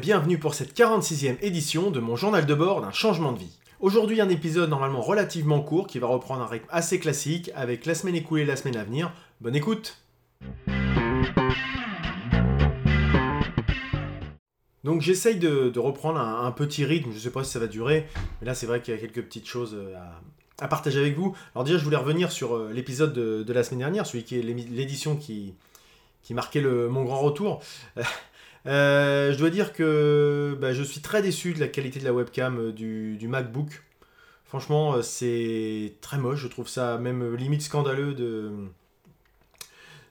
Bienvenue pour cette 46e édition de mon journal de bord d'un changement de vie. Aujourd'hui un épisode normalement relativement court qui va reprendre un rythme assez classique avec la semaine écoulée et la semaine à venir. Bonne écoute Donc j'essaye de, reprendre un, petit rythme, je ne sais pas si ça va durer, mais là c'est vrai qu'il y a quelques petites choses euh, à, partager avec vous. Alors déjà je voulais revenir sur euh, l'épisode de, la semaine dernière, celui qui est l'édition qui, qui marquait mon grand retour. Euh, je dois dire que bah, je suis très déçu de la qualité de la webcam euh, du, MacBook. Franchement, euh, c'est très moche. Je trouve ça même limite scandaleux de,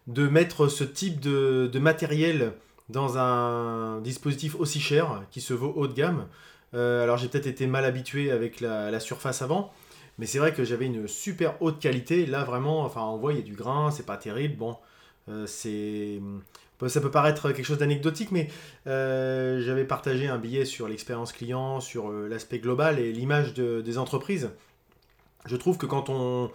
de mettre ce type de, matériel dans un dispositif aussi cher qui se vaut haut de gamme. alors j'ai peut-être été mal habitué avec la, surface avant, mais c'est vrai que j'avais une super haute qualité. Là vraiment, enfin on voit il y a du grain, c'est pas terrible. Bon, c'est ça peut paraître quelque chose d'anecdotique, mais euh, j'avais partagé un billet sur l'expérience client, sur euh, l'aspect global et l'image des entreprises. Je trouve que quand on,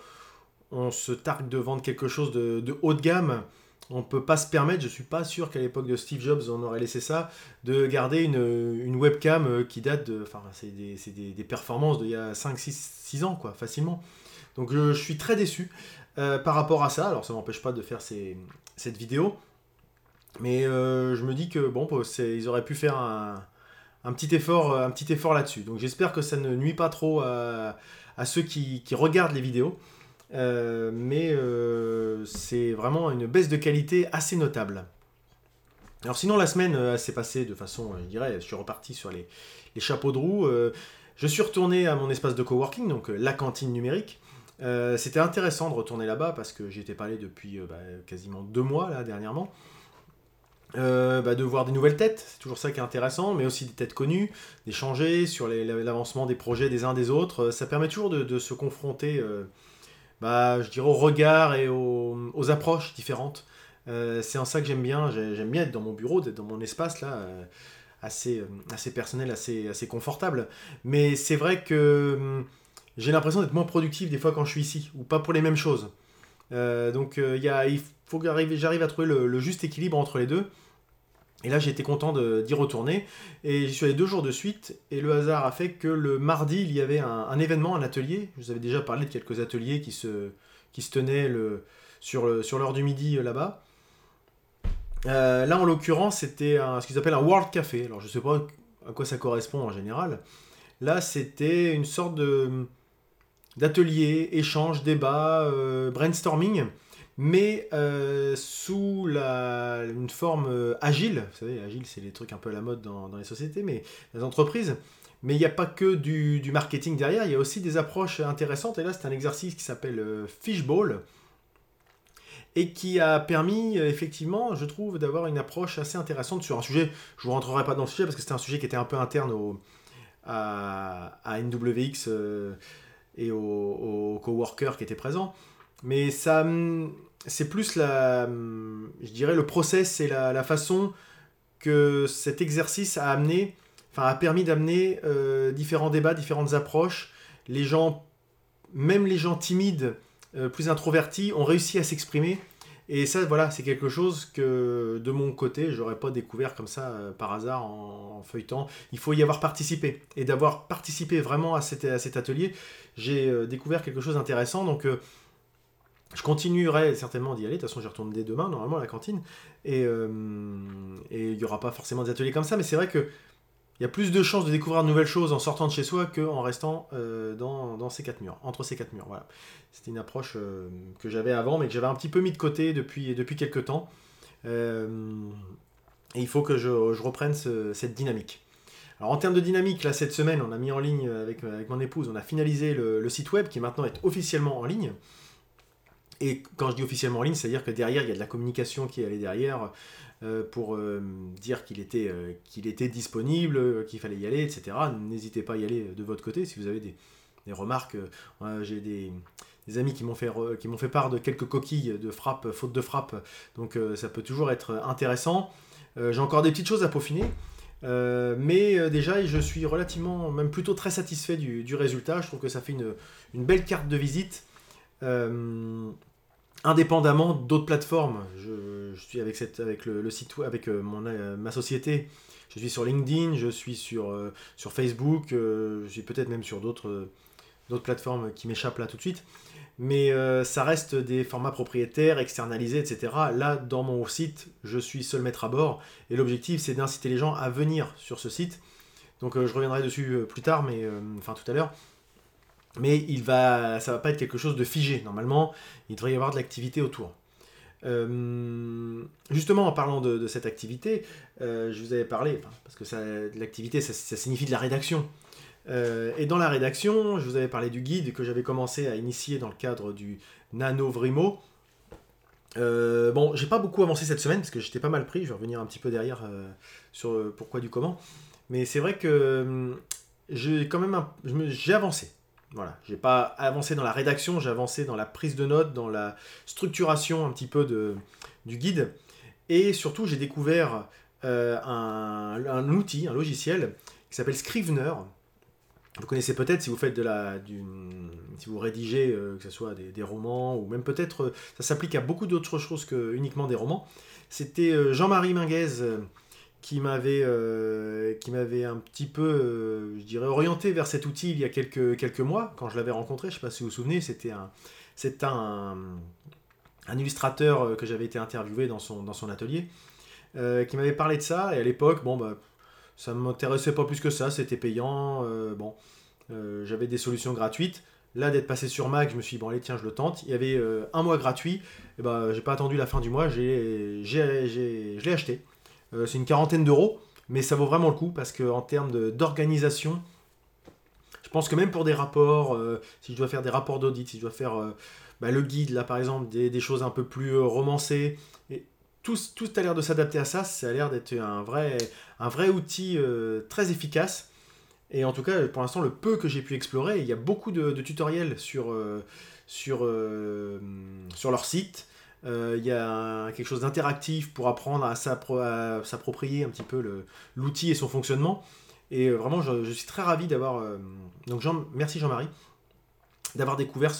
se targue de vendre quelque chose de, haut de gamme, on ne peut pas se permettre, je ne suis pas sûr qu'à l'époque de Steve Jobs on aurait laissé ça, de garder une, webcam euh, qui date de... Enfin, c'est des, performances d'il y a 5, 6, 6 ans, quoi, facilement. Donc je, suis très déçu par rapport à ça. Alors ça ne m'empêche pas de faire cette vidéo. Mais euh, je me dis que bon, ils auraient pu faire un, petit effort, un petit effort là-dessus. Donc j'espère que ça ne nuit pas trop à, ceux qui, regardent les vidéos. Euh, mais euh, c'est vraiment une baisse de qualité assez notable. Alors sinon la semaine s'est passée de façon, je dirais, je suis reparti sur les, chapeaux de roue. je suis retourné à mon espace de coworking, donc la cantine numérique. C'était intéressant de retourner là-bas parce que j'y étais pas allé depuis bah, quasiment deux mois là dernièrement. Euh, bah, de voir des nouvelles têtes, c'est toujours ça qui est intéressant, mais aussi des têtes connues, d'échanger sur l'avancement des projets des uns des autres. Euh, ça permet toujours de, se confronter, euh, bah, je dirais, aux regards et aux, approches différentes. c'est en ça que j'aime bien. J'aime bien être dans mon bureau, d'être dans mon espace là, assez, assez personnel, assez, assez confortable. Mais c'est vrai que hum, j'ai l'impression d'être moins productif des fois quand je suis ici, ou pas pour les mêmes choses. donc il, il faut que j'arrive à trouver le, juste équilibre entre les deux. Et là, été content d'y retourner. Et j'y suis allé deux jours de suite. Et le hasard a fait que le mardi, il y avait un, événement, un atelier. Je vous avais déjà parlé de quelques ateliers qui se, qui se tenaient le, sur l'heure du midi euh, là-bas. Euh, là, en l'occurrence, c'était ce qu'ils appellent un World Café. Alors, je ne sais pas à quoi ça correspond en général. Là, c'était une sorte d'atelier, échange, débat, euh, brainstorming mais euh, sous la, une forme euh, agile. Vous savez, agile, c'est les trucs un peu à la mode dans, les sociétés, mais les entreprises. Mais il n'y a pas que du, marketing derrière, il y a aussi des approches intéressantes. Et là, c'est un exercice qui s'appelle euh, Fishbowl et qui a permis, effectivement, je trouve, d'avoir une approche assez intéressante sur un sujet. Je ne vous rentrerai pas dans le sujet parce que c'était un sujet qui était un peu interne au, à, NWX et aux, coworkers qui étaient présents. Mais ça, hum, c'est plus la, je dirais, le process et la, façon que cet exercice a amené, enfin, a permis d'amener euh, différents débats, différentes approches. Les gens, même les gens timides, euh, plus introvertis, ont réussi à s'exprimer. Et ça, voilà, c'est quelque chose que de mon côté, j'aurais pas découvert comme ça euh, par hasard en, feuilletant. Il faut y avoir participé. Et d'avoir participé vraiment à cet atelier, j'ai découvert quelque chose d'intéressant. Donc, je continuerai certainement d'y aller. De toute façon, j'y retourne dès demain, normalement, à la cantine. Et euh, il n'y aura pas forcément des ateliers comme ça, mais c'est vrai qu'il y a plus de chances de découvrir de nouvelles choses en sortant de chez soi qu'en restant euh, dans, ces quatre murs, entre ces quatre murs. Voilà. C'était une approche euh, que j'avais avant, mais que j'avais un petit peu mis de côté depuis, quelques temps. et il faut que je, reprenne cette dynamique. Alors en termes de dynamique, là cette semaine, on a mis en ligne avec, mon épouse, on a finalisé le, site web qui maintenant est officiellement en ligne. Et quand je dis officiellement en ligne, c'est-à-dire que derrière, il y a de la communication qui est allée derrière euh, pour euh, dire qu'il était, euh, qu'il était disponible, qu'il fallait y aller, etc. N'hésitez pas à y aller de votre côté si vous avez des, remarques. J'ai des, amis qui m'ont fait, fait part de quelques coquilles de frappe, faute de frappe, donc ça peut toujours être intéressant. J'ai encore des petites choses à peaufiner. mais déjà, je suis relativement, même plutôt très satisfait du, résultat. Je trouve que ça fait une, une belle carte de visite indépendamment d'autres plateformes. Je, suis avec, cette, avec le, site avec mon, ma société. Je suis sur LinkedIn, je suis sur, sur Facebook, je suis peut-être même sur d'autres d'autres plateformes qui m'échappent là tout de suite. Mais ça reste des formats propriétaires, externalisés, etc. Là, dans mon site, je suis seul maître à bord. Et l'objectif, c'est d'inciter les gens à venir sur ce site. Donc je reviendrai dessus plus tard, mais enfin tout à l'heure mais il va, ça va pas être quelque chose de figé. Normalement, il devrait y avoir de l'activité autour. Euh, justement, en parlant de, cette activité, euh, je vous avais parlé, parce que l'activité, ça, signifie de la rédaction. Euh, et dans la rédaction, je vous avais parlé du guide que j'avais commencé à initier dans le cadre du Nano Vrimo. bon, j'ai pas beaucoup avancé cette semaine parce que j'étais pas mal pris. Je vais revenir un petit peu derrière sur pourquoi du comment. Mais c'est vrai que j'ai quand même j'ai avancé. Voilà, j'ai pas avancé dans la rédaction, j'ai avancé dans la prise de notes, dans la structuration un petit peu du guide. Et surtout, j'ai découvert euh, un, outil, un logiciel qui s'appelle Scrivener. Vous connaissez peut-être si vous faites de la, si vous rédigez, euh, que ce soit des, romans ou même peut-être, euh, ça s'applique à beaucoup d'autres choses que uniquement des romans. C'était Jean-Marie Minguez qui m'avait euh, qui m'avait un petit peu, euh, je dirais, orienté vers cet outil il y a quelques, quelques mois, quand je l'avais rencontré, je ne sais pas si vous vous souvenez, c'était un, un, un illustrateur euh, que j'avais été interviewé dans son, dans son atelier, qui m'avait parlé de ça, et à l'époque, bon, bah, ça ne m'intéressait pas plus que ça, c'était payant, bon, j'avais des solutions gratuites. Là, d'être passé sur Mac, je me suis dit, bon, allez, tiens, je le tente. Il y avait un mois gratuit, et ben, j'ai pas attendu la fin du mois, j'ai, j'ai, je l'ai acheté. Euh, c'est une quarantaine d'euros, mais ça vaut vraiment le coup parce qu'en termes d'organisation, je pense que même pour des rapports, euh, si je dois faire des rapports d'audit, si je dois faire euh, bah, le guide, là par exemple, des, choses un peu plus romancées, et tout, tout a l'air de s'adapter à ça, ça a l'air d'être un vrai, outil très efficace. Et en tout cas, pour l'instant, le peu que j'ai pu explorer, il y a beaucoup de, tutoriels sur leur site. Euh, il y a quelque chose d'interactif pour apprendre à s'approprier un petit peu l'outil et son fonctionnement. Et euh, vraiment, je, suis très ravi d'avoir. Euh, donc, merci Jean-Marie d'avoir découvert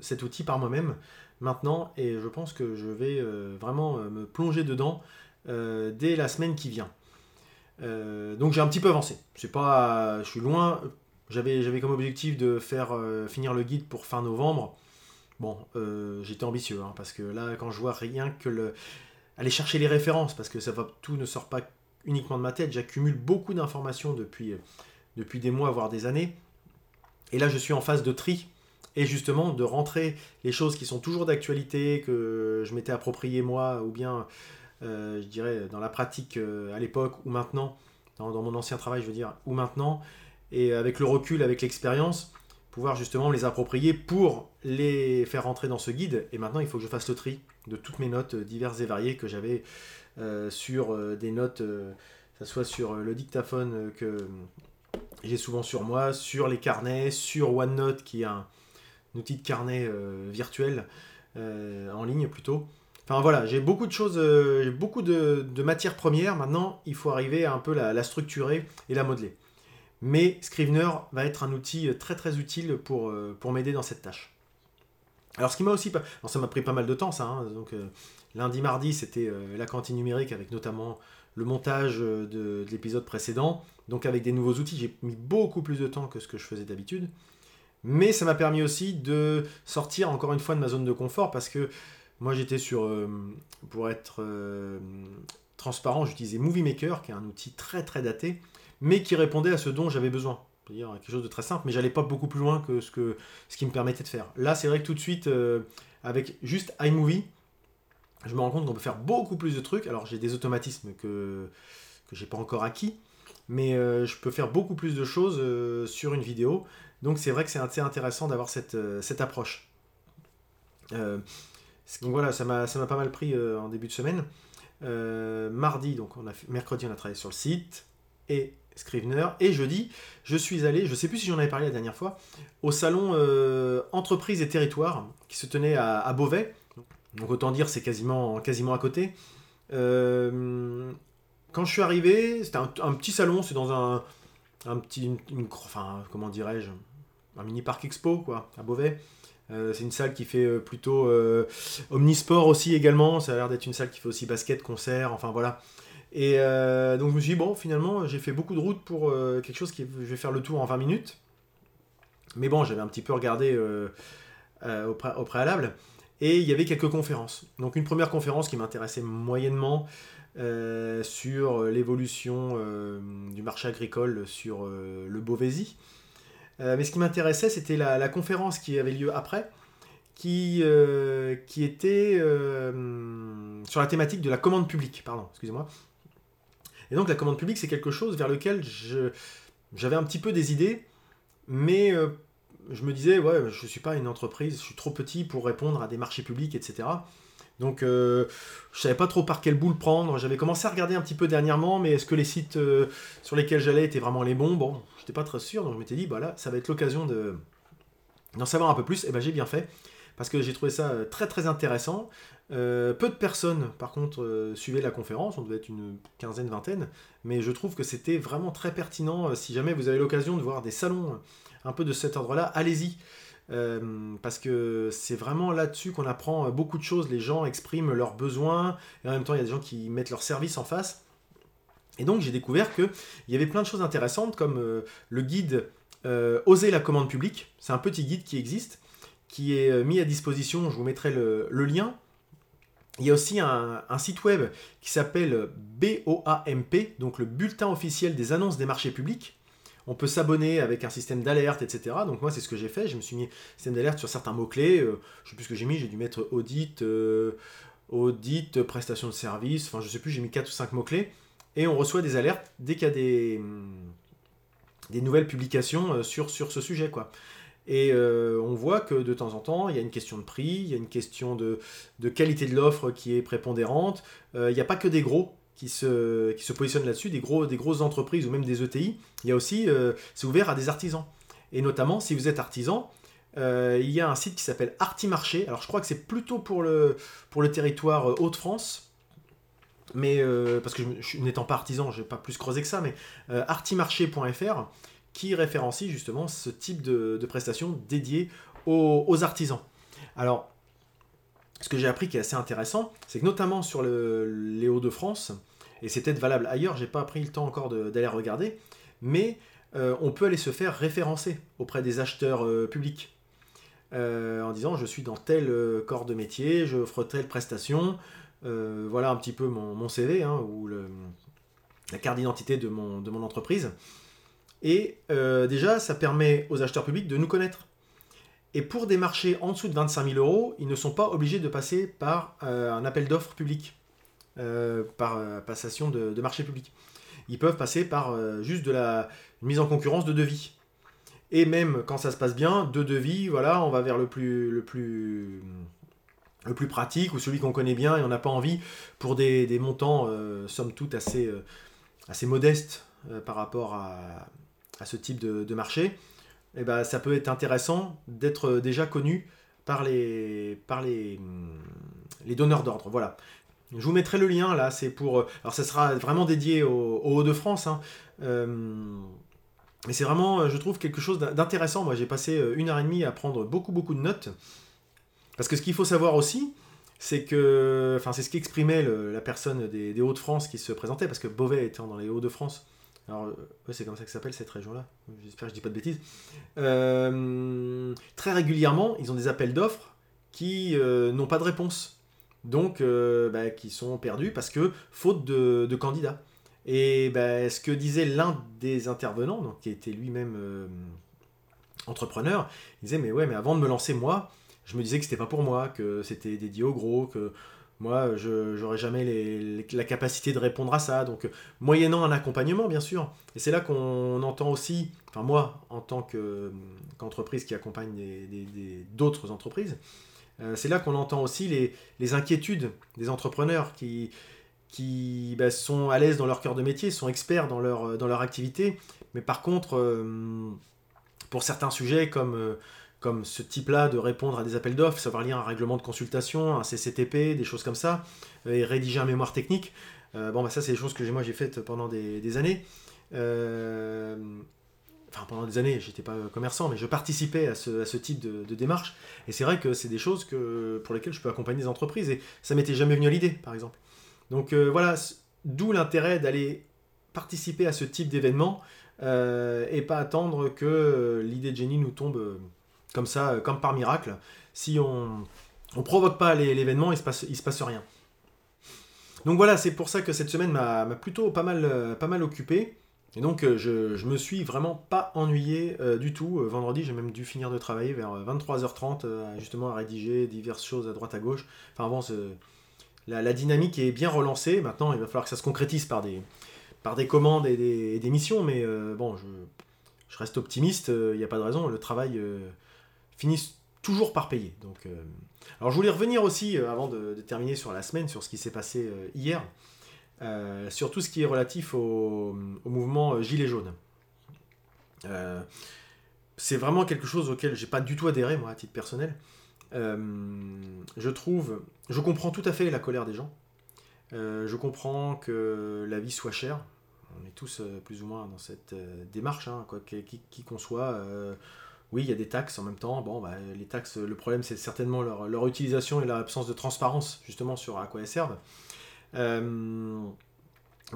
cet outil par moi-même maintenant. Et je pense que je vais vraiment me plonger dedans dès la semaine qui vient. donc, j'ai un petit peu avancé. Pas, je suis loin. J'avais comme objectif de faire finir le guide pour fin novembre. Bon, euh, j'étais ambitieux, hein, parce que là, quand je vois rien que le... Aller chercher les références, parce que ça va, tout ne sort pas uniquement de ma tête, j'accumule beaucoup d'informations depuis, euh, depuis des mois, voire des années. Et là, je suis en phase de tri, et justement de rentrer les choses qui sont toujours d'actualité, que je m'étais approprié moi, ou bien, euh, je dirais, dans la pratique à l'époque, ou maintenant, dans, dans, mon ancien travail, je veux dire, ou maintenant, et avec le recul, avec l'expérience, pouvoir justement les approprier pour les faire rentrer dans ce guide. Et maintenant, il faut que je fasse le tri de toutes mes notes diverses et variées que j'avais euh, sur euh, des notes, euh, que ce soit sur le dictaphone que j'ai souvent sur moi, sur les carnets, sur OneNote qui est un, outil de carnet virtuel en ligne plutôt. Enfin voilà, j'ai beaucoup de choses, j'ai beaucoup de, matières premières. Maintenant, il faut arriver à un peu la structurer et la modeler. Mais Scrivener va être un outil très très utile pour, euh, pour m'aider dans cette tâche. Alors ce qui m'a aussi... pas, ça m'a pris pas mal de temps ça. Hein. donc euh, lundi, mardi, c'était euh, la cantine numérique avec notamment le montage de, l'épisode précédent. Donc avec des nouveaux outils, j'ai mis beaucoup plus de temps que ce que je faisais d'habitude. Mais ça m'a permis aussi de sortir encore une fois de ma zone de confort parce que moi j'étais sur... pour être transparent, j'utilisais Movie Maker qui est un outil très très daté mais qui répondait à ce dont j'avais besoin. dire quelque chose de très simple, mais j'allais pas beaucoup plus loin que ce, que ce qui me permettait de faire. Là, c'est vrai que tout de suite, euh, avec juste iMovie, je me rends compte qu'on peut faire beaucoup plus de trucs. Alors, j'ai des automatismes que, que j'ai pas encore acquis, mais euh, je peux faire beaucoup plus de choses euh, sur une vidéo. Donc, c'est vrai que c'est assez intéressant d'avoir cette, cette approche. donc voilà, ça m'a pas mal pris en début de semaine. mardi, donc on a mercredi, on a travaillé sur le site. Et Scrivener. Et jeudi, je suis allé, je sais plus si j'en avais parlé la dernière fois, au salon euh, Entreprise et Territoire qui se tenait à, Beauvais. Donc autant dire c'est quasiment, quasiment à côté. Euh, quand je suis arrivé, c'était un, petit salon, c'est dans un, un petit, enfin comment dirais-je, un mini parc expo quoi, à Beauvais. c'est une salle qui fait plutôt omnisport aussi également. Ça a l'air d'être une salle qui fait aussi basket, concert, enfin voilà. Et donc je me suis dit, bon, finalement, j'ai fait beaucoup de route pour quelque chose qui je vais faire le tour en 20 minutes. Mais bon, j'avais un petit peu regardé au, préalable. Et il y avait quelques conférences. Donc une première conférence qui m'intéressait moyennement euh, sur l'évolution euh, du marché agricole sur euh, le Beauvaisis. mais ce qui m'intéressait, c'était la, conférence qui avait lieu après, qui, qui était sur la thématique de la commande publique. Pardon, excusez-moi. Et donc la commande publique, c'est quelque chose vers lequel j'avais un petit peu des idées, mais je me disais, ouais, je ne suis pas une entreprise, je suis trop petit pour répondre à des marchés publics, etc. Donc, euh, je savais pas trop par quel bout le prendre. J'avais commencé à regarder un petit peu dernièrement, mais est-ce que les sites euh, sur lesquels j'allais étaient vraiment les bons? Bon, je n'étais pas très sûr, donc je m'étais dit, bah là, ça va être l'occasion de d'en savoir un peu plus. Et ben, j'ai bien fait, parce que j'ai trouvé ça euh, très très intéressant. Peu de personnes, par contre, suivaient la conférence, on devait être une quinzaine, vingtaine, mais je trouve que c'était vraiment très pertinent. si jamais vous avez l'occasion de voir des salons un peu de cet ordre-là, allez-y. Euh, parce que c'est vraiment là-dessus qu'on apprend beaucoup de choses. Les gens expriment leurs besoins, et en même temps, il y a des gens qui mettent leur service en face. Et donc, j'ai découvert qu'il y avait plein de choses intéressantes, comme euh, le guide euh, Oser la commande publique. C'est un petit guide qui existe, qui est mis à disposition. Je vous mettrai le, lien. Il y a aussi un, site web qui s'appelle BOAMP, donc le bulletin officiel des annonces des marchés publics. On peut s'abonner avec un système d'alerte, etc. Donc moi, c'est ce que j'ai fait. Je me suis mis système d'alerte sur certains mots-clés. Euh, je ne sais plus ce que j'ai mis. J'ai dû mettre audit, euh, audit, prestation de service. Enfin, je ne sais plus, j'ai mis 4 ou 5 mots-clés. Et on reçoit des alertes dès qu'il y a des, hum, des nouvelles publications euh, sur, sur ce sujet. quoi. Et on voit que de temps en temps, il y a une question de prix, il y a une question de, qualité de l'offre qui est prépondérante. il n'y a pas que des gros qui se, qui se positionnent là-dessus, des, gros, des grosses entreprises ou même des ETI. Il y a aussi, euh, c'est ouvert à des artisans. Et notamment, si vous êtes artisan, euh, il y a un site qui s'appelle Artimarché. Alors je crois que c'est plutôt pour le, pour le territoire euh, Hauts-de-France. Mais parce que n'étant pas artisan, je n'ai pas plus creusé que ça, mais artimarché.fr qui référencie justement ce type de, prestations dédiées aux, artisans. Alors, ce que j'ai appris qui est assez intéressant, c'est que notamment sur le, les Hauts-de-France, et c'est peut-être valable ailleurs, j'ai pas pris le temps encore d'aller regarder, mais euh, on peut aller se faire référencer auprès des acheteurs euh, publics. Euh, en disant je suis dans tel corps de métier, je offre telle prestation, voilà un petit peu mon, CV hein, ou la carte d'identité de mon entreprise. Et déjà, ça permet aux acheteurs publics de nous connaître. Et pour des marchés en dessous de 25 000 euros, ils ne sont pas obligés de passer par euh, un appel d'offres public, euh, par euh, passation de, marché public. Ils peuvent passer par juste de la mise en concurrence de devis. Et même quand ça se passe bien, de devis, voilà, on va vers le plus, le plus, le plus pratique ou celui qu'on connaît bien et on n'a pas envie pour des, montants, somme toute, assez, assez modestes par rapport à, ce type de marché eh ben, ça peut être intéressant d'être déjà connu par les, par hmm, les donneurs d'ordre. Voilà. Je vous mettrai le lien là, c'est pour. Euh, alors ça sera vraiment dédié au, Hauts-de-France. Hein. Euh, mais c'est vraiment, je trouve, quelque chose d'intéressant. Moi j'ai passé euh, une heure et demie à prendre beaucoup beaucoup de notes. Parce que ce qu'il faut savoir aussi, c'est que. Enfin, c'est ce qu'exprimait la personne des, des Hauts-de-France qui se présentait, parce que Beauvais étant dans les Hauts-de-France, alors, euh, c'est comme ça que s'appelle cette région-là. J'espère que je dis pas de bêtises. Euh, très régulièrement, ils ont des appels d'offres qui euh, n'ont pas de réponse. Donc, bah, qui sont perdus parce que faute de, candidats. Et bah, ce que disait l'un des intervenants, donc, qui était lui-même entrepreneur, il disait Mais ouais, mais avant de me lancer, moi, je me disais que c'était pas pour moi, que c'était dédié aux gros, que moi, je n'aurais jamais la capacité de répondre à ça. Donc, moyennant un accompagnement, bien sûr. Et c'est là qu'on entend aussi, enfin moi, en tant qu'entreprise qui accompagne d'autres entreprises, euh, c'est là qu'on entend aussi les, inquiétudes des entrepreneurs qui, bah, sont à l'aise dans leur cœur de métier, sont experts dans leur, dans leur activité. Mais par contre, euh, pour certains sujets comme euh, comme ce type-là de répondre à des appels d'offres, savoir lire un règlement de consultation, un CCTP, des choses comme ça, euh, et rédiger un mémoire technique. Euh, bon, bah ça, c'est des choses que moi j'ai faites pendant des, années. Euh, enfin pendant des années, j'étais pas commerçant, mais je participais à ce, type de, démarche. Et c'est vrai que c'est des choses que, pour lesquelles je peux accompagner des entreprises. Et ça m'était jamais venu à l'idée, par exemple. Donc voilà, d'où l'intérêt d'aller participer à ce type d'événement et pas attendre que l'idée de génie nous tombe comme ça, comme par miracle. Si on ne provoque pas l'événement, il se passe, il se passe rien. Donc voilà, c'est pour ça que cette semaine m'a plutôt pas mal, pas mal occupé. Et donc je, je me suis vraiment pas ennuyé du tout. vendredi, j'ai même dû finir de travailler vers 23h30, justement à rédiger diverses choses à droite à gauche. Enfin bon, la, dynamique est bien relancée. Maintenant, il va falloir que ça se concrétise par des, par des commandes et des, missions. Mais euh, bon, je, reste optimiste. Il euh, n'y a pas de raison. Le travail euh, finit toujours par payer. Donc, alors, je voulais revenir aussi, avant de, terminer sur la semaine, sur ce qui s'est passé hier, sur tout ce qui est relatif au, mouvement Gilets jaunes. c'est vraiment quelque chose auquel j'ai pas du tout adhéré, moi, à titre personnel. Euh, je trouve, je comprends tout à fait la colère des gens. Euh, je comprends que la vie soit chère. On est tous euh, plus ou moins dans cette démarche, hein, quoi, qui, qu'on soit. Oui, il y a des taxes en même temps. Bon, bah, les taxes, le problème, c'est certainement leur, utilisation et leur absence de transparence, justement, sur à quoi elles servent. mais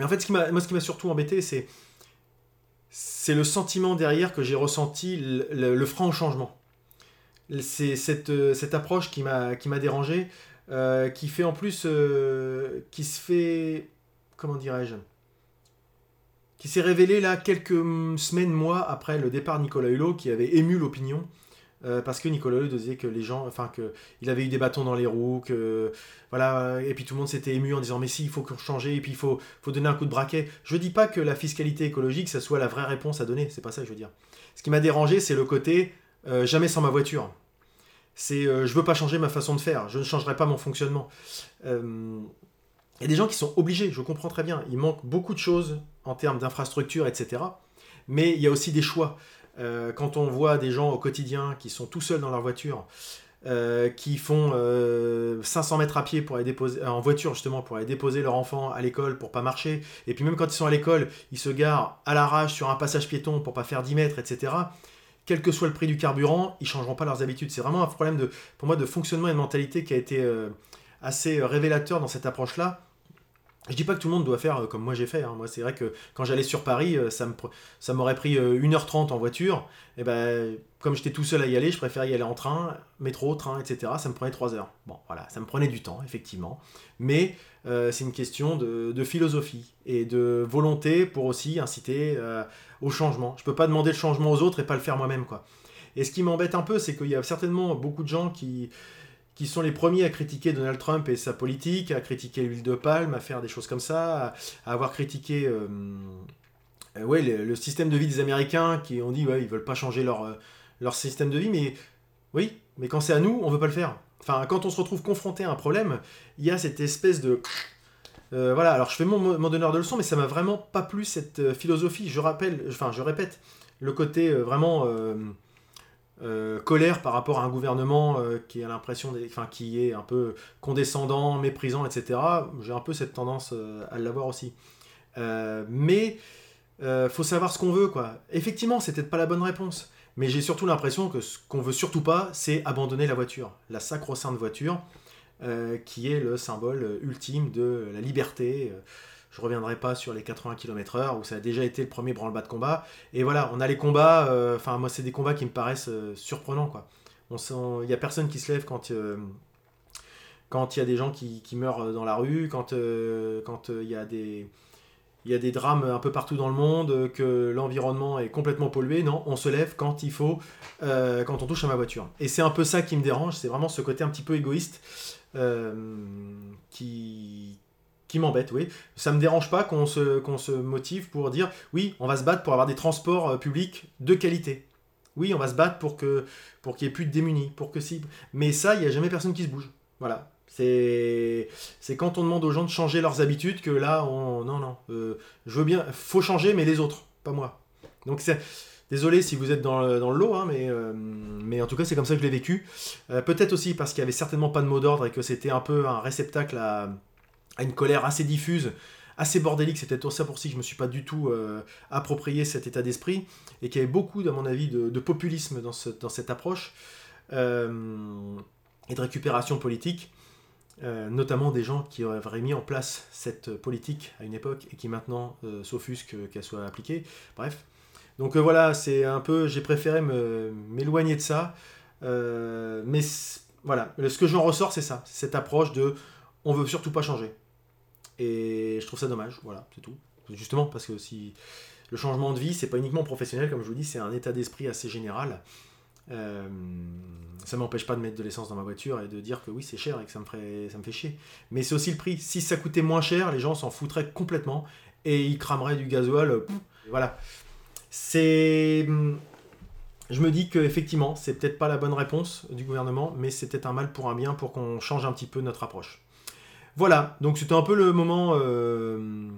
en fait, moi, ce qui m'a surtout embêté, c'est le sentiment derrière que j'ai ressenti le, le frein au changement c'est cette, euh, cette approche qui m'a dérangé, euh, qui fait en plus, euh, qui se fait, comment dirais-je, qui s'est révélé là quelques semaines, mois après le départ de Nicolas Hulot, qui avait ému l'opinion. parce que Nicolas Hulot disait que les gens, enfin que il avait eu des bâtons dans les roues, que voilà, et puis tout le monde s'était ému en disant mais si il faut changer, et puis il faut, faut donner un coup de braquet. Je dis pas que la fiscalité écologique ça soit la vraie réponse à donner, c'est pas ça je veux dire. Ce qui m'a dérangé c'est le côté euh, jamais sans ma voiture. C'est euh, je veux pas changer ma façon de faire, je ne changerai pas mon fonctionnement. Euh, il y a des gens qui sont obligés, je comprends très bien. Il manque beaucoup de choses en termes d'infrastructures, etc. Mais il y a aussi des choix. quand on voit des gens au quotidien qui sont tout seuls dans leur voiture, qui font 500 mètres à pied pour aller déposer, en voiture justement pour aller déposer leur enfant à l'école pour pas marcher, et puis même quand ils sont à l'école, ils se garent à l'arrache sur un passage piéton pour pas faire 10 mètres, etc quel que soit le prix du carburant, ils changeront pas leurs habitudes. C'est vraiment un problème de, pour moi de fonctionnement et de mentalité qui a été euh, assez euh, révélateur dans cette approche-là. Je dis pas que tout le monde doit faire euh, comme moi j'ai fait. Hein. Moi, c'est vrai que quand j'allais sur Paris, ça, me, ça m'aurait pris 1h30 en voiture. Et ben, comme j'étais tout seul à y aller, je préférais y aller en train, métro, train, etc. Ça me prenait 3 heures. Bon, voilà, ça me prenait du temps, effectivement. Mais c'est une question de, de, philosophie et de volonté pour aussi inciter au changement. Je peux pas demander le changement aux autres et pas le faire moi-même, quoi. Et ce qui m'embête un peu, c'est qu'il y a certainement beaucoup de gens qui, qui sont les premiers à critiquer Donald Trump et sa politique, à critiquer l'huile de palme, à faire des choses comme ça, à, avoir critiqué euh, euh, le, système de vie des Américains, qui ont dit ouais, ils veulent pas changer leur, euh, leur système de vie, mais oui, mais quand c'est à nous, on veut pas le faire. Enfin, quand on se retrouve confronté à un problème, il y a cette espèce de voilà, alors je fais mon, mon donneur de leçon, mais ça m'a vraiment pas plu cette philosophie. Je rappelle, enfin je répète, le côté euh, colère par rapport à un gouvernement qui a l'impression, enfin qui est un peu condescendant, méprisant, etc. J'ai un peu cette tendance à l'avoir aussi. mais faut savoir ce qu'on veut, quoi. Effectivement, c'était pas la bonne réponse. Mais j'ai surtout l'impression que ce qu'on veut surtout pas, c'est abandonner la voiture, la sacro-sainte voiture. Euh, qui est le symbole ultime de la liberté. Je reviendrai pas sur les 80 km/h où ça a déjà été le premier branle-bas de combat. Et voilà, on a les combats. Euh, enfin, moi, c'est des combats qui me paraissent euh, surprenants, quoi. Il n'y a personne qui se lève quand quand il y a des gens qui, meurent dans la rue, quand il y a des il y a des drames un peu partout dans le monde, que l'environnement est complètement pollué. Non, on se lève quand il faut, quand on touche à ma voiture. Et c'est un peu ça qui me dérange, c'est vraiment ce côté un petit peu égoïste. Euh, qui, qui m'embête, oui. Ça me dérange pas qu'on se, se motive pour dire oui, on va se battre pour avoir des transports euh, publics de qualité. Oui, on va se battre pour que pour qu'il n'y ait plus de démunis, pour que si. Mais ça, il n'y a jamais personne qui se bouge. Voilà. C'est c'est quand on demande aux gens de changer leurs habitudes que là, on non non. Euh, je veux bien, faut changer, mais les autres, pas moi. Donc c'est Désolé si vous êtes dans le, lot, hein, mais, euh, mais en tout cas, c'est comme ça que je l'ai vécu. Euh, peut-être aussi parce qu'il n'y avait certainement pas de mot d'ordre et que c'était un peu un réceptacle à, une colère assez diffuse, assez bordélique. C'est peut-être ça pour si je me suis pas du tout approprié cet état d'esprit et qu'il y avait beaucoup, à mon avis, de, populisme dans, cette approche et de récupération politique. notamment des gens qui auraient mis en place cette politique à une époque et qui maintenant s'offusquent qu'elle soit appliquée. Bref. Donc voilà, c'est un peu, j'ai préféré m'éloigner de ça. mais voilà, ce que j'en ressors, c'est ça, cette approche de on veut surtout pas changer. Et je trouve ça dommage, voilà, c'est tout. Justement, parce que si le changement de vie, c'est pas uniquement professionnel, comme je vous dis, c'est un état d'esprit assez général. Euh, ça m'empêche pas de mettre de l'essence dans ma voiture et de dire que oui, c'est cher et que ça me, ferait, ça me fait chier. Mais c'est aussi le prix. Si ça coûtait moins cher, les gens s'en foutraient complètement et ils crameraient du gasoil. voilà. C'est je me dis qu'effectivement, c'est peut-être pas la bonne réponse du gouvernement, mais c'est peut-être un mal pour un bien pour qu'on change un petit peu notre approche. Voilà, donc c'était un peu le moment, euh,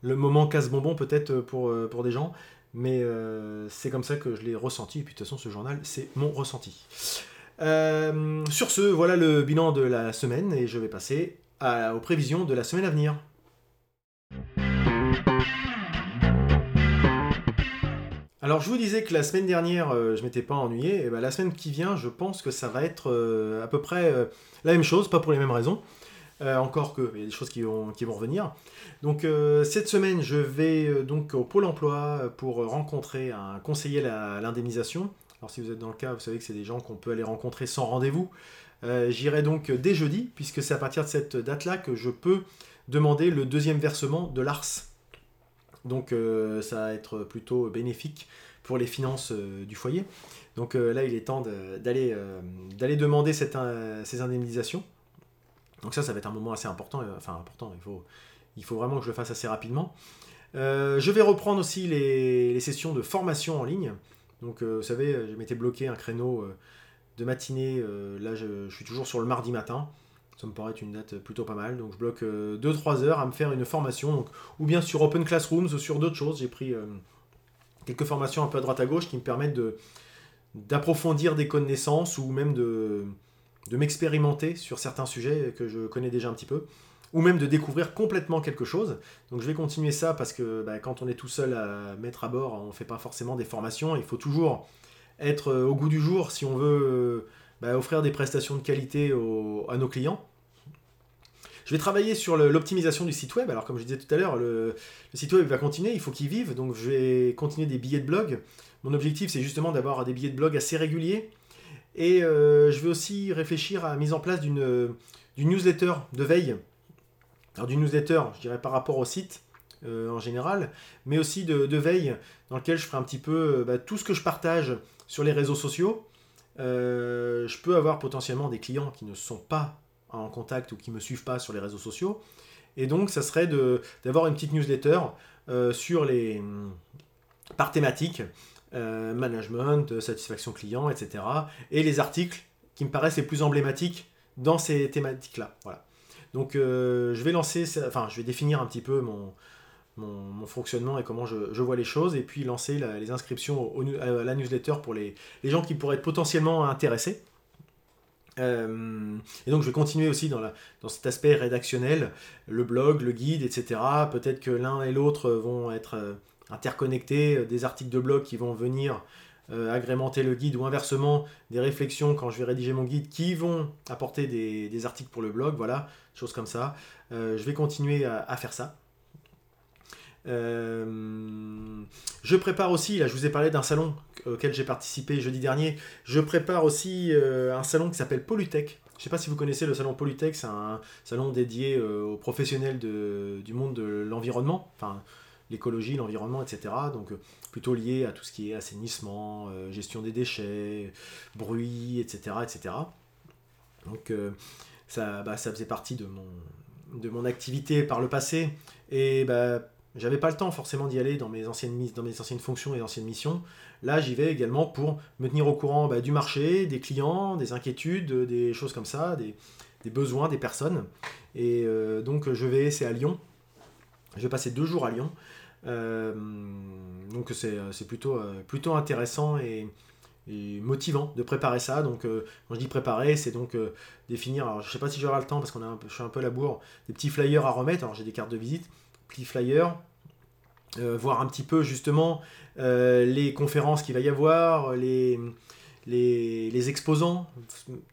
le moment casse-bonbon peut-être pour, euh, pour des gens, mais euh, c'est comme ça que je l'ai ressenti, et puis de toute façon ce journal, c'est mon ressenti. sur ce, voilà le bilan de la semaine, et je vais passer aux prévisions de la semaine à venir. Alors je vous disais que la semaine dernière euh, je m'étais pas ennuyé, et ben, la semaine qui vient je pense que ça va être euh, à peu près euh, la même chose, pas pour les mêmes raisons, encore que il y a des choses qui vont, revenir. Donc cette semaine je vais donc au pôle emploi pour rencontrer un conseiller à l'indemnisation. Alors si vous êtes dans le cas, vous savez que c'est des gens qu'on peut aller rencontrer sans rendez-vous. J'irai donc dès jeudi, puisque c'est à partir de cette date-là que je peux demander le deuxième versement de l'ARS. Donc euh, ça va être plutôt bénéfique pour les finances euh, du foyer. Donc euh, là, il est temps d'aller demander ces indemnisations. Donc ça, ça va être un moment assez important. Enfin, important, il faut, il faut vraiment que je le fasse assez rapidement. je vais reprendre aussi les, sessions de formation en ligne. Donc, vous savez, je m'étais bloqué un créneau de matinée. là, je, suis toujours sur le mardi matin. Ça me paraît une date plutôt pas mal. Donc je bloque 2-3 euh, heures à me faire une formation. ou bien sur Open Classrooms ou sur d'autres choses. J'ai pris euh, quelques formations un peu à droite à gauche qui me permettent d'approfondir des connaissances ou même de, de m'expérimenter sur certains sujets que je connais déjà un petit peu. Ou même de découvrir complètement quelque chose. Donc je vais continuer ça parce que bah, quand on est tout seul à mettre à bord, on ne fait pas forcément des formations. Il faut toujours être euh, au goût du jour si on veut bah, offrir des prestations de qualité à nos clients. Je vais travailler sur l'optimisation du site web. Alors, comme je disais tout à l'heure, le, site web va continuer, il faut qu'il vive. Donc, je vais continuer des billets de blog. Mon objectif, c'est justement d'avoir des billets de blog assez réguliers. Et euh, je vais aussi réfléchir à la mise en place d'une newsletter de veille. Alors, d'une newsletter, je dirais par rapport au site euh, en général, mais aussi de, veille dans lequel je ferai un petit peu euh, bah, tout ce que je partage sur les réseaux sociaux. je peux avoir potentiellement des clients qui ne sont pas en contact ou qui me suivent pas sur les réseaux sociaux. Et donc, ça serait d'avoir une petite newsletter euh, sur les par thématique, euh, management, satisfaction client, etc. Et les articles qui me paraissent les plus emblématiques dans ces thématiques-là. Voilà. Donc, euh, je vais lancer, enfin, je vais définir un petit peu mon, fonctionnement et comment je, vois les choses, et puis lancer les inscriptions à la newsletter pour les, gens qui pourraient être potentiellement intéressés. Euh, et donc je vais continuer aussi dans, la, dans cet aspect rédactionnel, le blog, le guide, etc. Peut-être que l'un et l'autre vont être euh, interconnectés, euh, des articles de blog qui vont venir agrémenter le guide ou inversement des réflexions quand je vais rédiger mon guide qui vont apporter des, articles pour le blog, voilà, choses comme ça. je vais continuer à faire ça. Euh, je prépare aussi, là je vous ai parlé d'un salon auquel j'ai participé jeudi dernier, je prépare aussi euh, un salon qui s'appelle Polytech. Je ne sais pas si vous connaissez le salon Polytech, c'est un salon dédié euh, aux professionnels du monde de l'environnement, enfin l'écologie, l'environnement, etc. Donc plutôt lié à tout ce qui est assainissement, gestion des déchets, bruit, etc. etc. Donc ça, bah, ça faisait partie de mon, de mon activité par le passé. Et bah, j'avais pas le temps forcément d'y aller dans mes, anciennes, dans mes anciennes fonctions et anciennes missions. Là, j'y vais également pour me tenir au courant bah, du marché, des clients, des inquiétudes, des choses comme ça, des, besoins des personnes. Et euh, donc, je vais, c'est à Lyon. Je vais passer deux jours à Lyon. Euh, donc, c'est plutôt, euh, plutôt intéressant et, motivant de préparer ça. Donc, quand je dis préparer, c'est donc définir. Alors, je sais pas si j'aurai le temps parce peu, je suis un peu à la bourre. Des petits flyers à remettre. Alors, j'ai des cartes de visite, petits flyers. voir un petit peu justement les conférences qu'il va y avoir, les, les, exposants,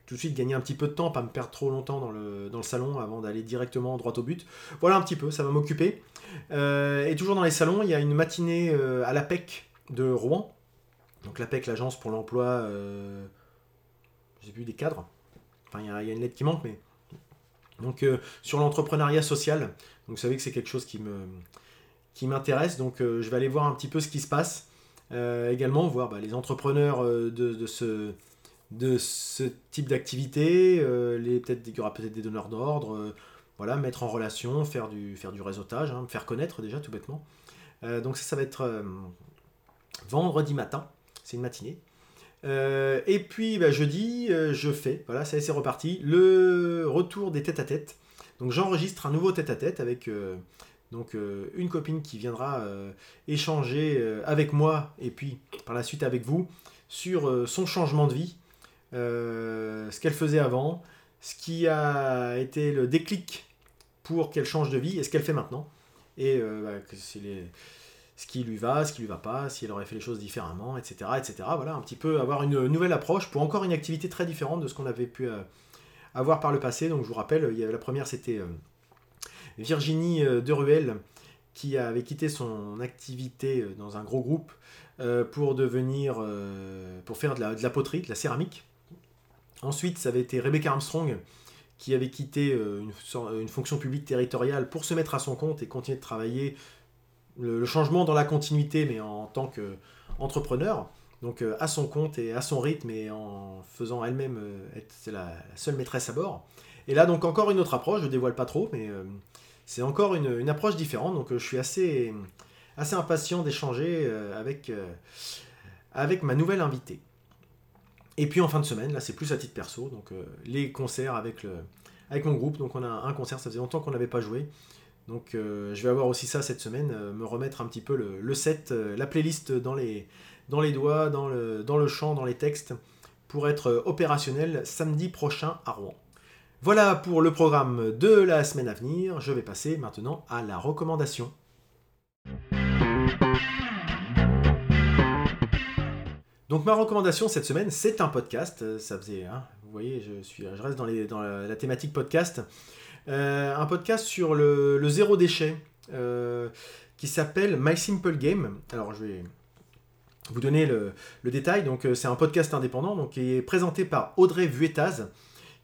tout de suite gagner un petit peu de temps, pas me perdre trop longtemps dans le, dans le salon avant d'aller directement droit au but. Voilà un petit peu, ça va m'occuper. Euh, et toujours dans les salons, il y a une matinée euh, à l'APEC de Rouen. Donc l'APEC, l'agence pour l'emploi, euh, j'ai vu des cadres. Enfin, il y, a, une lettre qui manque, mais... Donc sur l'entrepreneuriat social. Donc vous savez que c'est quelque chose qui qui m'intéresse. Donc je vais aller voir un petit peu ce qui se passe. Euh, également voir bah, les entrepreneurs euh, de, ce, type d'activité, euh, peut-être il y aura peut-être des donneurs d'ordre, voilà, mettre en relation, faire du, faire du réseautage, hein, faire connaître déjà tout bêtement. donc ça, ça va être vendredi matin, c'est une matinée. et puis bah, jeudi, je fais, voilà, ça c'est reparti, le retour des tête-à-tête. Donc j'enregistre un nouveau tête-à-tête avec donc euh, une copine qui viendra euh, échanger euh, avec moi et puis par la suite avec vous sur son changement de vie, ce qu'elle faisait avant, ce qui a été le déclic pour qu'elle change de vie et ce qu'elle fait maintenant. Et bah, ce qui lui va, ce qui lui va pas, si elle aurait fait les choses différemment, etc. etc. Voilà, un petit peu avoir une nouvelle approche pour encore une activité très différente de ce qu'on avait pu avoir par le passé. Donc je vous rappelle, la première c'était Virginie euh, Deruel, qui avait quitté son activité euh, dans un gros groupe euh, pour devenir, pour faire de la, poterie, de la céramique. Ensuite, ça avait été Rebecca Armstrong, qui avait quitté une, fonction publique territoriale pour se mettre à son compte et continuer de travailler le, changement dans la continuité, mais en tant qu'entrepreneur, donc à son compte et à son rythme et en faisant elle-même être la, seule maîtresse à bord. Et là, donc encore une autre approche, je dévoile pas trop, mais c'est encore une, approche différente. Donc euh, je suis assez, impatient d'échanger euh, avec, euh, avec ma nouvelle invitée. Et puis en fin de semaine, là c'est plus à titre perso, donc les concerts avec, mon groupe. Donc on a un concert, ça faisait longtemps qu'on n'avait pas joué. Donc je vais avoir aussi ça cette semaine, me remettre un petit peu le, set, la playlist dans les, doigts, dans le chant, dans les textes, pour être opérationnel samedi prochain à Rouen. Voilà pour le programme de la semaine à venir. Je vais passer maintenant à la recommandation. Donc ma recommandation cette semaine, c'est un podcast. Ça faisait, hein, vous voyez, je, suis, je reste dans, la, thématique podcast. Euh, un podcast sur le, zéro déchet euh, qui s'appelle My Simple Game. Alors je vais vous donner le, détail. Donc euh, c'est un podcast indépendant donc, qui est présenté par Audrey Vuettaz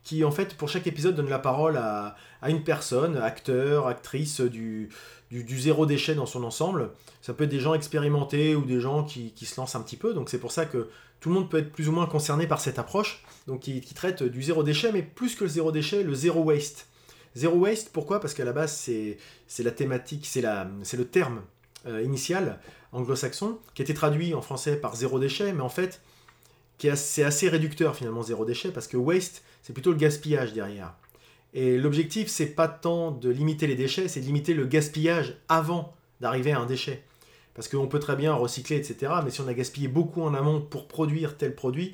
qui en fait pour chaque épisode donne la parole à, une personne, acteur, actrice du, du, zéro déchet dans son ensemble. Ça peut être des gens expérimentés ou des gens qui, se lancent un petit peu, donc c'est pour ça que tout le monde peut être plus ou moins concerné par cette approche, donc qui, traite du zéro déchet, mais plus que le zéro déchet, le zéro waste. Zéro waste, pourquoi? Parce qu'à la base, c'est la thématique, c'est le terme euh, initial anglo-saxon, qui a été traduit en français par zéro déchet, mais en fait, c'est assez réducteur finalement, zéro déchet, parce que waste, c'est plutôt le gaspillage derrière. Et l'objectif, c'est pas tant de limiter les déchets, c'est de limiter le gaspillage avant d'arriver à un déchet. Parce qu'on peut très bien recycler, etc. Mais si on a gaspillé beaucoup en amont pour produire tel produit,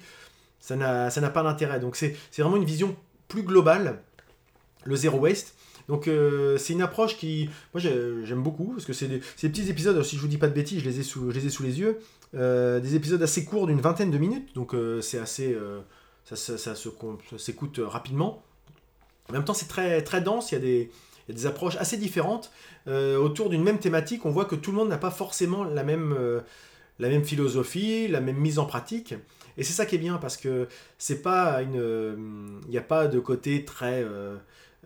ça n'a pas d'intérêt. Donc c'est vraiment une vision plus globale, le zéro waste. Donc euh, c'est une approche qui, moi j'aime beaucoup, parce que c'est des, petits épisodes, si je vous dis pas de bêtises, je les ai sous, les, ai sous les yeux, des épisodes assez courts d'une vingtaine de minutes, donc euh, c'est assez ça, ça, s'écoute rapidement. En même temps, c'est très, très dense, il y, a des, des approches assez différentes. Euh, autour d'une même thématique, on voit que tout le monde n'a pas forcément la même, euh, la même philosophie, la même mise en pratique. Et c'est ça qui est bien, parce que c'est pas une. Il n'y a pas de côté très.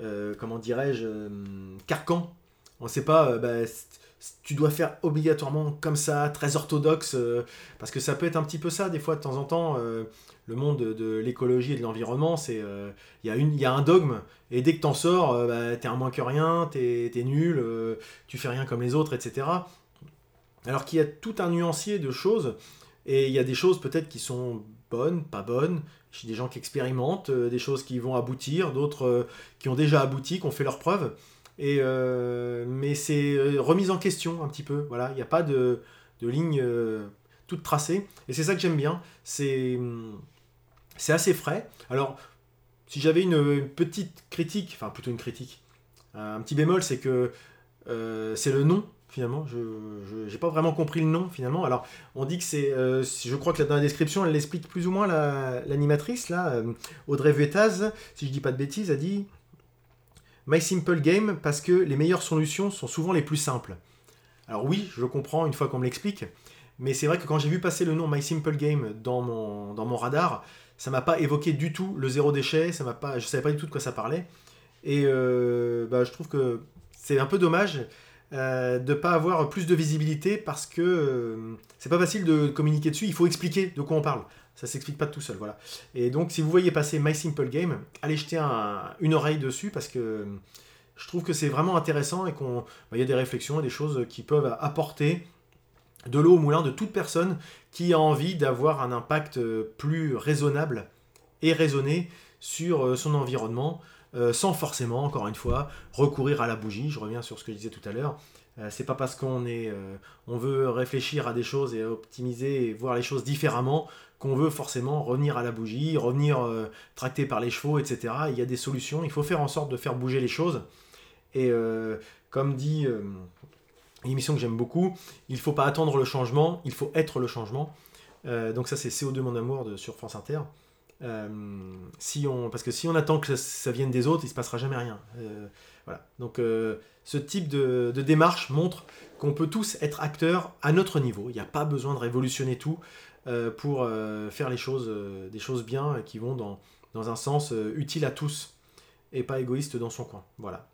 Euh, comment dirais-je Carcan. On ne sait pas. Bah, tu dois faire obligatoirement comme ça, très orthodoxe, parce que ça peut être un petit peu ça, des fois, de temps en temps le monde de, l'écologie et de l'environnement, c'est euh, il y, y, a un dogme, et dès que t'en sors, euh, bah, t'es un moins que rien, t'es es nul, euh, tu fais rien comme les autres, etc. Alors qu'il y a tout un nuancier de choses, et il y a des choses peut-être qui sont bonnes, pas bonnes, chez des gens qui expérimentent, des choses qui vont aboutir, d'autres qui ont déjà abouti, qui ont fait leurs preuves, et, mais c'est remise en question un petit peu, voilà, il n'y a pas de, de ligne toute tracée. Et c'est ça que j'aime bien. C'est hum, c'est assez frais. Alors, si j'avais une, petite critique, enfin plutôt une critique, un petit bémol, c'est que euh, c'est le nom finalement. Je n'ai pas vraiment compris le nom finalement. Alors, on dit que c'est. Euh, je crois que dans la description, elle l'explique plus ou moins l'animatrice, là, euh, Audrey Vetaz, si je dis pas de bêtises, a dit My Simple Game parce que les meilleures solutions sont souvent les plus simples. Alors, oui, je comprends une fois qu'on me l'explique, mais c'est vrai que quand j'ai vu passer le nom My Simple Game dans mon, dans mon radar, ça m'a pas évoqué du tout le zéro déchet, ça m'a pas, je savais pas du tout de quoi ça parlait. Et euh, bah, je trouve que c'est un peu dommage euh, de ne pas avoir plus de visibilité parce que euh, c'est pas facile de communiquer dessus, il faut expliquer de quoi on parle. Ça s'explique pas tout seul, voilà. Et donc, si vous voyez passer My Simple Game, allez jeter une oreille dessus parce que je trouve que c'est vraiment intéressant et qu'il bah, y a des réflexions et des choses qui peuvent apporter de l'eau au moulin de toute personne qui a envie d'avoir un impact euh, plus raisonnable et raisonné sur son environnement, euh, sans forcément, encore une fois, recourir à la bougie. Je reviens sur ce que je disais tout à l'heure. Euh, c'est pas parce qu'on est, euh, on veut réfléchir à des choses et optimiser et voir les choses différemment qu'on veut forcément revenir à la bougie, revenir tracté par les chevaux, etc. Il y a des solutions. Il faut faire en sorte de faire bouger les choses. Et comme dit une émission que j'aime beaucoup, il ne faut pas attendre le changement, il faut être le changement. donc ça c'est CO2 mon amour de, sur France Inter. Euh, si on, parce que si on attend que ça, vienne des autres, il se passera jamais rien. Euh, voilà. Donc euh, ce type de, démarche montre qu'on peut tous être acteurs à notre niveau. Il n'y a pas besoin de révolutionner tout pour faire les choses, des choses bien qui vont dans, un sens utile à tous et pas égoïste dans son coin. Voilà.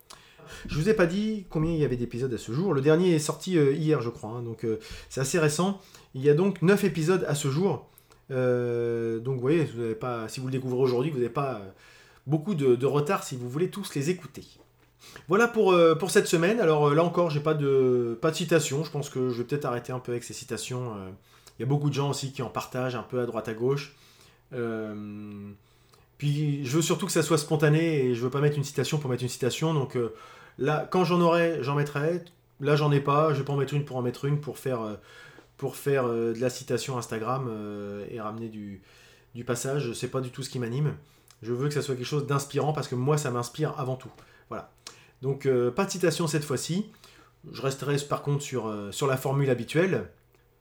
Je vous ai pas dit combien il y avait d'épisodes à ce jour. Le dernier est sorti hier, je crois. Hein. donc c'est assez récent. Il y a donc 9 épisodes à ce jour. Euh, donc vous voyez, vous pas, si vous le découvrez aujourd'hui, vous n'avez pas euh, beaucoup de, retard si vous voulez tous les écouter. Voilà pour, euh, pour cette semaine. Alors là encore, j'ai pas de, pas de citations. Je pense que je vais peut-être arrêter un peu avec ces citations. Il y a beaucoup de gens aussi qui en partagent un peu à droite à gauche. puis je veux surtout que ça soit spontané et je veux pas mettre une citation pour mettre une citation. Donc là, quand j'en aurai, j'en mettrai. Là, j'en ai pas. Je vais pas en mettre une pour en mettre une pour faire pour faire euh, de la citation Instagram euh, et ramener du, du passage. C'est pas du tout ce qui m'anime. Je veux que ça soit quelque chose d'inspirant parce que moi, ça m'inspire avant tout. Voilà. Donc, euh, pas de citation cette fois-ci. Je resterai par contre sur, sur la formule habituelle.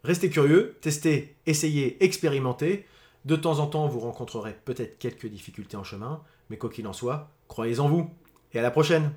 Restez curieux, testez, essayez, expérimentez. De temps en temps, vous rencontrerez peut-être quelques difficultés en chemin, mais quoi qu'il en soit, croyez en vous. Et à la prochaine